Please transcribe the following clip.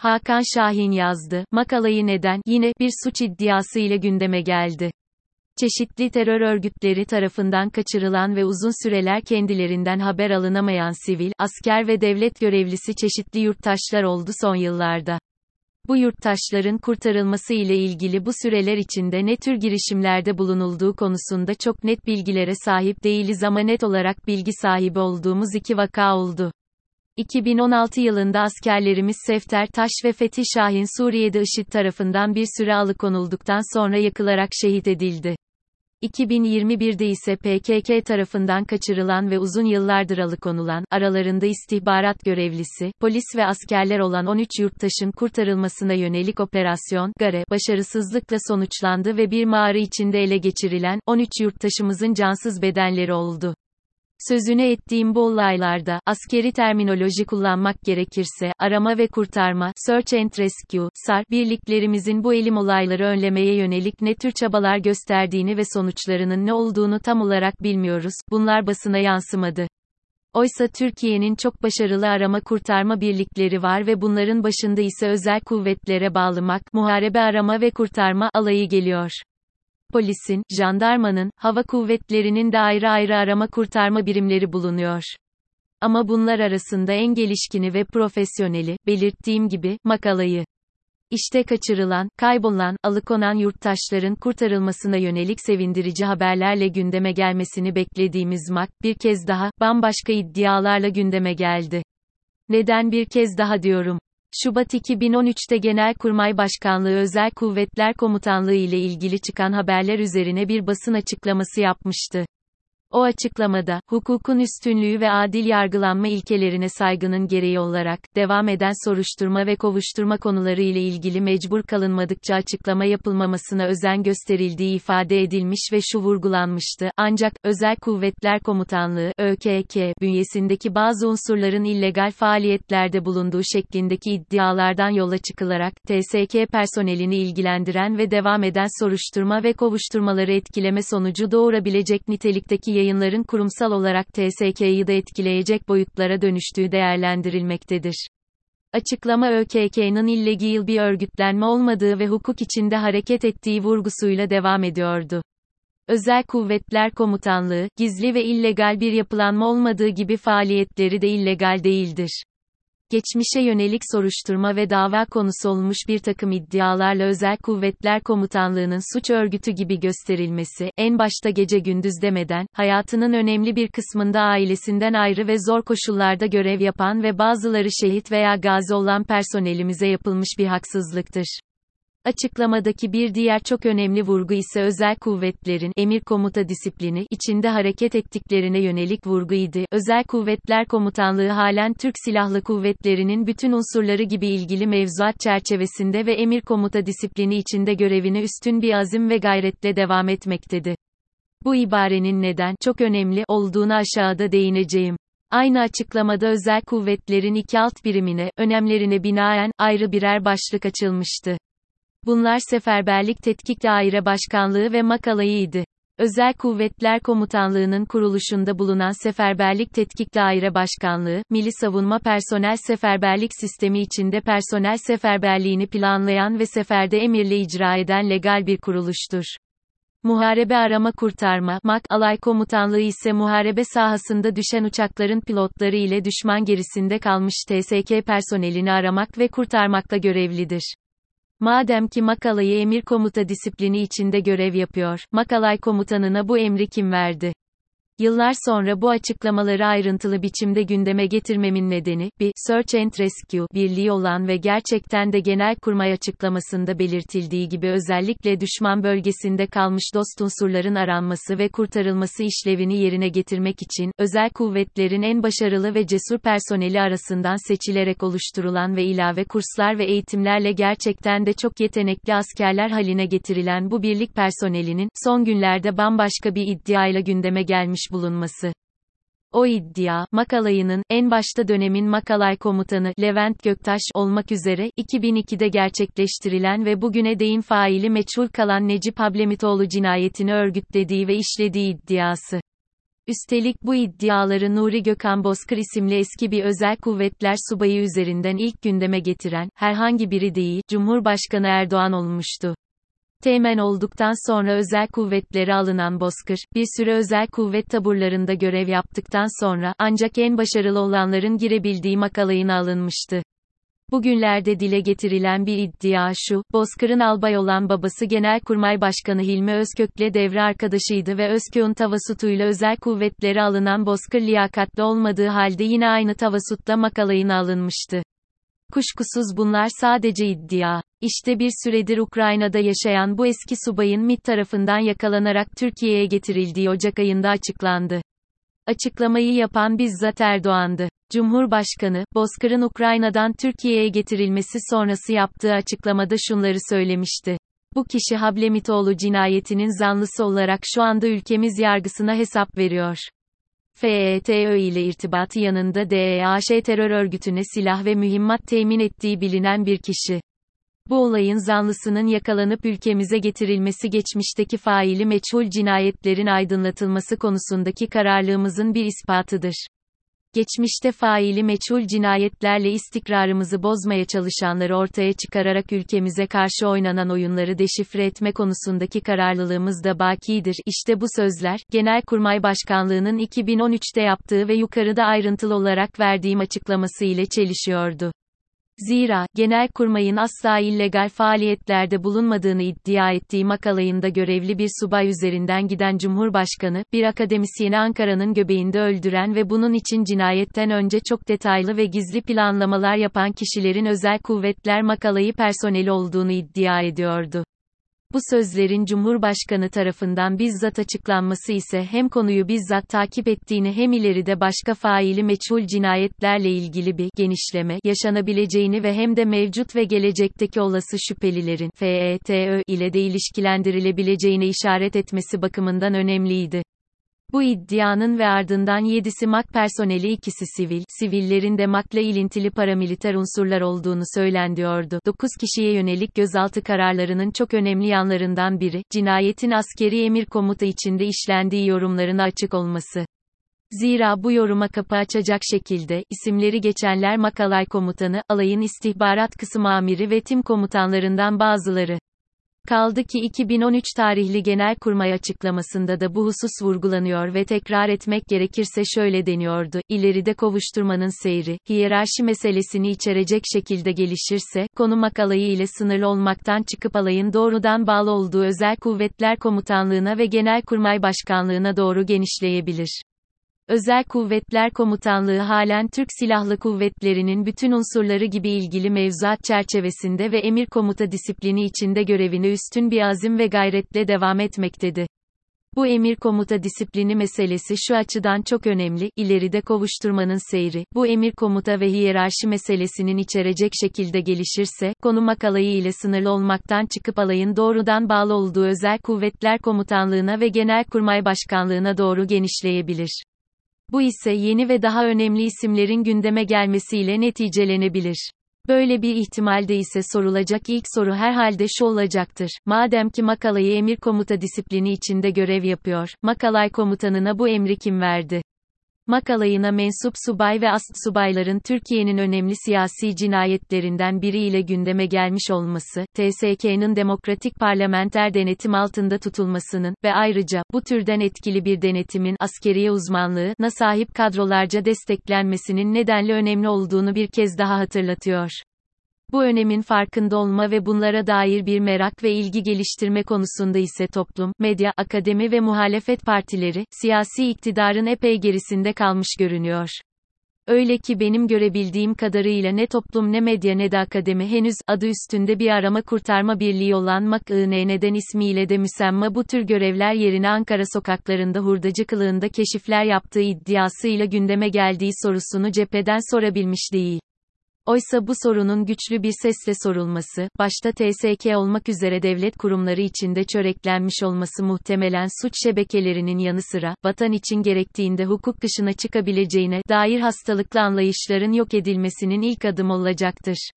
Hakan Şahin yazdı. Makalayı neden, yine, bir suç iddiası ile gündeme geldi. Çeşitli terör örgütleri tarafından kaçırılan ve uzun süreler kendilerinden haber alınamayan sivil, asker ve devlet görevlisi çeşitli yurttaşlar oldu son yıllarda. Bu yurttaşların kurtarılması ile ilgili bu süreler içinde ne tür girişimlerde bulunulduğu konusunda çok net bilgilere sahip değiliz ama net olarak bilgi sahibi olduğumuz iki vaka oldu. 2016 yılında askerlerimiz Sefter Taş ve Fethi Şahin Suriye'de IŞİD tarafından bir süre alıkonulduktan sonra yakılarak şehit edildi. 2021'de ise PKK tarafından kaçırılan ve uzun yıllardır alıkonulan, aralarında istihbarat görevlisi, polis ve askerler olan 13 yurttaşın kurtarılmasına yönelik operasyon, GARE, başarısızlıkla sonuçlandı ve bir mağara içinde ele geçirilen, 13 yurttaşımızın cansız bedenleri oldu. Sözünü ettiğim bu olaylarda, askeri terminoloji kullanmak gerekirse, arama ve kurtarma, Search and Rescue, SAR, birliklerimizin bu elim olayları önlemeye yönelik ne tür çabalar gösterdiğini ve sonuçlarının ne olduğunu tam olarak bilmiyoruz, bunlar basına yansımadı. Oysa Türkiye'nin çok başarılı arama kurtarma birlikleri var ve bunların başında ise özel kuvvetlere bağlamak, muharebe arama ve kurtarma alayı geliyor polisin, jandarmanın, hava kuvvetlerinin de ayrı ayrı arama kurtarma birimleri bulunuyor. Ama bunlar arasında en gelişkini ve profesyoneli, belirttiğim gibi, makalayı. İşte kaçırılan, kaybolan, alıkonan yurttaşların kurtarılmasına yönelik sevindirici haberlerle gündeme gelmesini beklediğimiz MAK, bir kez daha, bambaşka iddialarla gündeme geldi. Neden bir kez daha diyorum? Şubat 2013'te Genelkurmay Başkanlığı Özel Kuvvetler Komutanlığı ile ilgili çıkan haberler üzerine bir basın açıklaması yapmıştı. O açıklamada, hukukun üstünlüğü ve adil yargılanma ilkelerine saygının gereği olarak, devam eden soruşturma ve kovuşturma konuları ile ilgili mecbur kalınmadıkça açıklama yapılmamasına özen gösterildiği ifade edilmiş ve şu vurgulanmıştı, ancak, Özel Kuvvetler Komutanlığı, ÖKK, bünyesindeki bazı unsurların illegal faaliyetlerde bulunduğu şeklindeki iddialardan yola çıkılarak, TSK personelini ilgilendiren ve devam eden soruşturma ve kovuşturmaları etkileme sonucu doğurabilecek nitelikteki yayınların kurumsal olarak TSK'yı da etkileyecek boyutlara dönüştüğü değerlendirilmektedir. Açıklama ÖKK'nın illegal bir örgütlenme olmadığı ve hukuk içinde hareket ettiği vurgusuyla devam ediyordu. Özel Kuvvetler Komutanlığı, gizli ve illegal bir yapılanma olmadığı gibi faaliyetleri de illegal değildir geçmişe yönelik soruşturma ve dava konusu olmuş bir takım iddialarla Özel Kuvvetler Komutanlığı'nın suç örgütü gibi gösterilmesi, en başta gece gündüz demeden, hayatının önemli bir kısmında ailesinden ayrı ve zor koşullarda görev yapan ve bazıları şehit veya gazi olan personelimize yapılmış bir haksızlıktır. Açıklamadaki bir diğer çok önemli vurgu ise özel kuvvetlerin emir komuta disiplini içinde hareket ettiklerine yönelik vurgu idi. Özel Kuvvetler Komutanlığı halen Türk Silahlı Kuvvetleri'nin bütün unsurları gibi ilgili mevzuat çerçevesinde ve emir komuta disiplini içinde görevini üstün bir azim ve gayretle devam etmektedir. Bu ibarenin neden çok önemli olduğunu aşağıda değineceğim. Aynı açıklamada özel kuvvetlerin iki alt birimine, önemlerine binaen, ayrı birer başlık açılmıştı. Bunlar Seferberlik Tetkik Daire Başkanlığı ve Makalayı'ydı. Özel Kuvvetler Komutanlığı'nın kuruluşunda bulunan Seferberlik Tetkik Daire Başkanlığı, Milli Savunma Personel Seferberlik Sistemi içinde personel seferberliğini planlayan ve seferde emirle icra eden legal bir kuruluştur. Muharebe Arama Kurtarma, MAK, Alay Komutanlığı ise muharebe sahasında düşen uçakların pilotları ile düşman gerisinde kalmış TSK personelini aramak ve kurtarmakla görevlidir. Madem ki Makalay'ı emir komuta disiplini içinde görev yapıyor, Makalay komutanına bu emri kim verdi? Yıllar sonra bu açıklamaları ayrıntılı biçimde gündeme getirmemin nedeni, bir, Search and Rescue, birliği olan ve gerçekten de genel kurmay açıklamasında belirtildiği gibi özellikle düşman bölgesinde kalmış dost unsurların aranması ve kurtarılması işlevini yerine getirmek için, özel kuvvetlerin en başarılı ve cesur personeli arasından seçilerek oluşturulan ve ilave kurslar ve eğitimlerle gerçekten de çok yetenekli askerler haline getirilen bu birlik personelinin, son günlerde bambaşka bir iddiayla gündeme gelmiş bulunması. O iddia, Makalay'ının, en başta dönemin Makalay komutanı, Levent Göktaş, olmak üzere, 2002'de gerçekleştirilen ve bugüne değin faili meçhul kalan Necip Hablemitoğlu cinayetini örgütlediği ve işlediği iddiası. Üstelik bu iddiaları Nuri Gökhan Bozkır isimli eski bir özel kuvvetler subayı üzerinden ilk gündeme getiren, herhangi biri değil, Cumhurbaşkanı Erdoğan olmuştu. Teğmen olduktan sonra özel kuvvetlere alınan Bozkır, bir süre özel kuvvet taburlarında görev yaptıktan sonra, ancak en başarılı olanların girebildiği makalayına alınmıştı. Bugünlerde dile getirilen bir iddia şu, Bozkır'ın albay olan babası Genelkurmay Başkanı Hilmi Özkök'le devre arkadaşıydı ve Özkök'ün tavasutuyla özel kuvvetlere alınan Bozkır liyakatli olmadığı halde yine aynı tavasutla makalayına alınmıştı. Kuşkusuz bunlar sadece iddia. İşte bir süredir Ukrayna'da yaşayan bu eski subayın MİT tarafından yakalanarak Türkiye'ye getirildiği Ocak ayında açıklandı. Açıklamayı yapan bizzat Erdoğan'dı. Cumhurbaşkanı, Bozkır'ın Ukrayna'dan Türkiye'ye getirilmesi sonrası yaptığı açıklamada şunları söylemişti. Bu kişi Hablemitoğlu cinayetinin zanlısı olarak şu anda ülkemiz yargısına hesap veriyor. FETÖ ile irtibatı yanında DEAŞ terör örgütüne silah ve mühimmat temin ettiği bilinen bir kişi. Bu olayın zanlısının yakalanıp ülkemize getirilmesi geçmişteki faili meçhul cinayetlerin aydınlatılması konusundaki kararlılığımızın bir ispatıdır. Geçmişte faili meçhul cinayetlerle istikrarımızı bozmaya çalışanları ortaya çıkararak ülkemize karşı oynanan oyunları deşifre etme konusundaki kararlılığımız da bakidir. İşte bu sözler, Genelkurmay Başkanlığı'nın 2013'te yaptığı ve yukarıda ayrıntılı olarak verdiğim açıklaması ile çelişiyordu. Zira, Genelkurmay'ın asla illegal faaliyetlerde bulunmadığını iddia ettiği makalayında görevli bir subay üzerinden giden Cumhurbaşkanı, bir akademisyeni Ankara'nın göbeğinde öldüren ve bunun için cinayetten önce çok detaylı ve gizli planlamalar yapan kişilerin özel kuvvetler makalayı personeli olduğunu iddia ediyordu. Bu sözlerin Cumhurbaşkanı tarafından bizzat açıklanması ise hem konuyu bizzat takip ettiğini hem ileride başka faili meçhul cinayetlerle ilgili bir genişleme yaşanabileceğini ve hem de mevcut ve gelecekteki olası şüphelilerin FETÖ ile de ilişkilendirilebileceğine işaret etmesi bakımından önemliydi. Bu iddianın ve ardından 7'si MAK personeli ikisi sivil, sivillerin de MAK'la ilintili paramiliter unsurlar olduğunu söylendiyordu. 9 kişiye yönelik gözaltı kararlarının çok önemli yanlarından biri, cinayetin askeri emir komuta içinde işlendiği yorumlarına açık olması. Zira bu yoruma kapı açacak şekilde, isimleri geçenler Makalay komutanı, alayın istihbarat kısım amiri ve tim komutanlarından bazıları. Kaldı ki 2013 tarihli Genelkurmay açıklamasında da bu husus vurgulanıyor ve tekrar etmek gerekirse şöyle deniyordu, ileride kovuşturmanın seyri, hiyerarşi meselesini içerecek şekilde gelişirse, konu makalayı ile sınırlı olmaktan çıkıp alayın doğrudan bağlı olduğu Özel Kuvvetler Komutanlığına ve Genelkurmay Başkanlığına doğru genişleyebilir. Özel Kuvvetler Komutanlığı halen Türk Silahlı Kuvvetleri'nin bütün unsurları gibi ilgili mevzuat çerçevesinde ve emir komuta disiplini içinde görevini üstün bir azim ve gayretle devam etmektedir. Bu emir komuta disiplini meselesi şu açıdan çok önemli, ileride kovuşturmanın seyri, bu emir komuta ve hiyerarşi meselesinin içerecek şekilde gelişirse, konu makalayı ile sınırlı olmaktan çıkıp alayın doğrudan bağlı olduğu özel kuvvetler komutanlığına ve genelkurmay başkanlığına doğru genişleyebilir. Bu ise yeni ve daha önemli isimlerin gündeme gelmesiyle neticelenebilir. Böyle bir ihtimalde ise sorulacak ilk soru herhalde şu olacaktır. Madem ki Makalay'ı emir komuta disiplini içinde görev yapıyor, Makalay komutanına bu emri kim verdi? Makalayına mensup subay ve ast subayların Türkiye'nin önemli siyasi cinayetlerinden biriyle gündeme gelmiş olması, TSK'nın demokratik parlamenter denetim altında tutulmasının ve ayrıca bu türden etkili bir denetimin askeriye uzmanlığı sahip kadrolarca desteklenmesinin nedenli önemli olduğunu bir kez daha hatırlatıyor. Bu önemin farkında olma ve bunlara dair bir merak ve ilgi geliştirme konusunda ise toplum, medya, akademi ve muhalefet partileri, siyasi iktidarın epey gerisinde kalmış görünüyor. Öyle ki benim görebildiğim kadarıyla ne toplum ne medya ne de akademi henüz, adı üstünde bir arama kurtarma birliği olan MAK-IN'den ismiyle de müsemma bu tür görevler yerine Ankara sokaklarında hurdacı kılığında keşifler yaptığı iddiasıyla gündeme geldiği sorusunu cepheden sorabilmiş değil. Oysa bu sorunun güçlü bir sesle sorulması, başta TSK olmak üzere devlet kurumları içinde çöreklenmiş olması muhtemelen suç şebekelerinin yanı sıra, vatan için gerektiğinde hukuk dışına çıkabileceğine dair hastalıklı anlayışların yok edilmesinin ilk adım olacaktır.